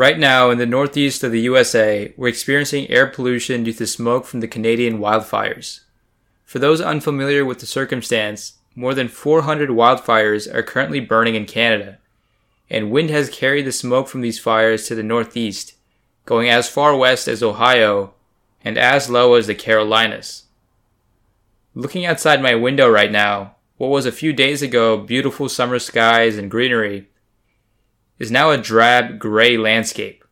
Right now, in the northeast of the USA, we're experiencing air pollution due to smoke from the Canadian wildfires. For those unfamiliar with the circumstance, more than 400 wildfires are currently burning in Canada, and wind has carried the smoke from these fires to the northeast, going as far west as Ohio and as low as the Carolinas. Looking outside my window right now, what was a few days ago beautiful summer skies and greenery is now a drab gray landscape.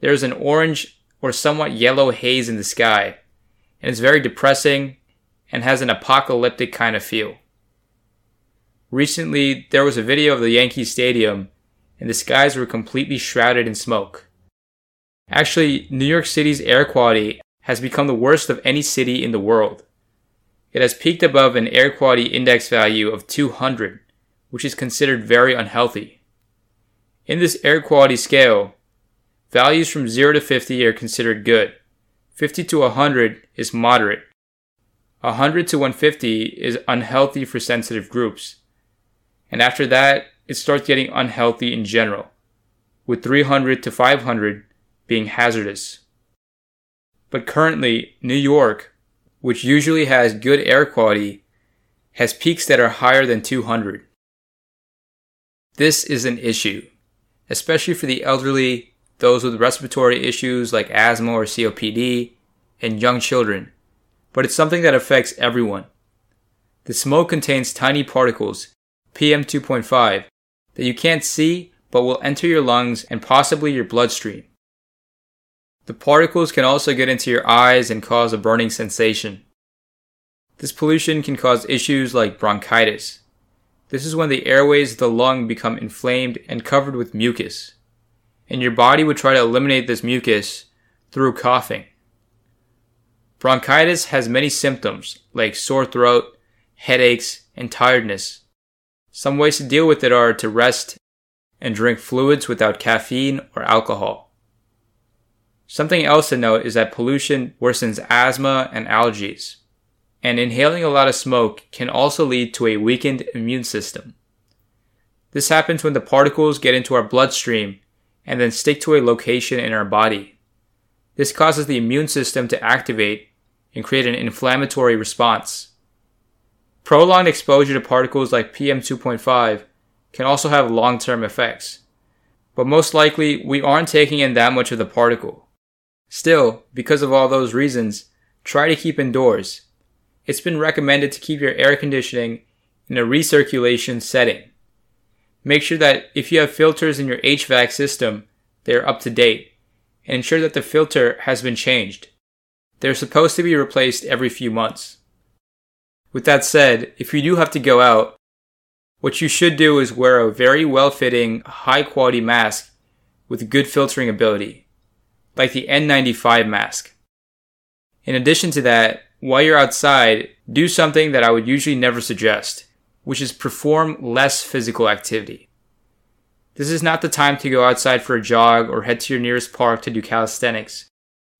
There is an orange or somewhat yellow haze in the sky, and it's very depressing and has an apocalyptic kind of feel. Recently, there was a video of the Yankee Stadium, and the skies were completely shrouded in smoke. Actually, New York City's air quality has become the worst of any city in the world. It has peaked above an air quality index value of 200, which is considered very unhealthy. In this air quality scale, values from 0 to 50 are considered good. 50 to 100 is moderate. 100 to 150 is unhealthy for sensitive groups. And after that, it starts getting unhealthy in general, with 300 to 500 being hazardous. But currently, New York, which usually has good air quality, has peaks that are higher than 200. This is an issue, especially for the elderly, those with respiratory issues like asthma or COPD, and young children, but it's something that affects everyone. The smoke contains tiny particles, PM2.5, that you can't see but will enter your lungs and possibly your bloodstream. The particles can also get into your eyes and cause a burning sensation. This pollution can cause issues like bronchitis. This is when the airways of the lung become inflamed and covered with mucus. And your body would try to eliminate this mucus through coughing. Bronchitis has many symptoms like sore throat, headaches, and tiredness. Some ways to deal with it are to rest and drink fluids without caffeine or alcohol. Something else to note is that pollution worsens asthma and allergies, and inhaling a lot of smoke can also lead to a weakened immune system. This happens when the particles get into our bloodstream and then stick to a location in our body. This causes the immune system to activate and create an inflammatory response. Prolonged exposure to particles like PM2.5 can also have long term effects, but most likely we aren't taking in that much of the particle. Still, because of all those reasons, try to keep indoors. It's been recommended to keep your air conditioning in a recirculation setting. Make sure that if you have filters in your HVAC system, they are up to date, and ensure that the filter has been changed. They're supposed to be replaced every few months. With that said, if you do have to go out, what you should do is wear a very well fitting, high quality mask with good filtering ability, like the N95 mask. In addition to that, while you're outside, do something that I would usually never suggest, which is perform less physical activity. This is not the time to go outside for a jog or head to your nearest park to do calisthenics.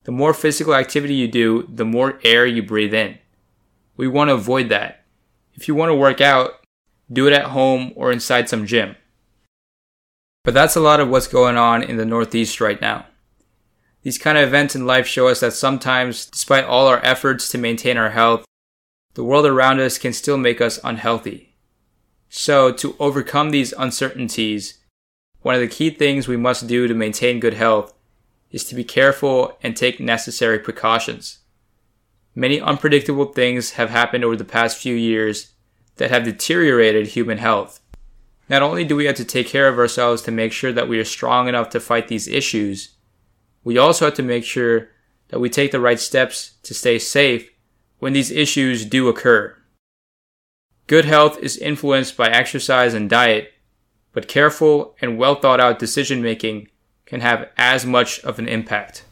The more physical activity you do, the more air you breathe in. We want to avoid that. If you want to work out, do it at home or inside some gym. But that's a lot of what's going on in the Northeast right now. These kind of events in life show us that sometimes, despite all our efforts to maintain our health, the world around us can still make us unhealthy. So, to overcome these uncertainties, one of the key things we must do to maintain good health is to be careful and take necessary precautions. Many unpredictable things have happened over the past few years that have deteriorated human health. Not only do we have to take care of ourselves to make sure that we are strong enough to fight these issues, we also have to make sure that we take the right steps to stay safe when these issues do occur. Good health is influenced by exercise and diet, but careful and well thought out decision making can have as much of an impact.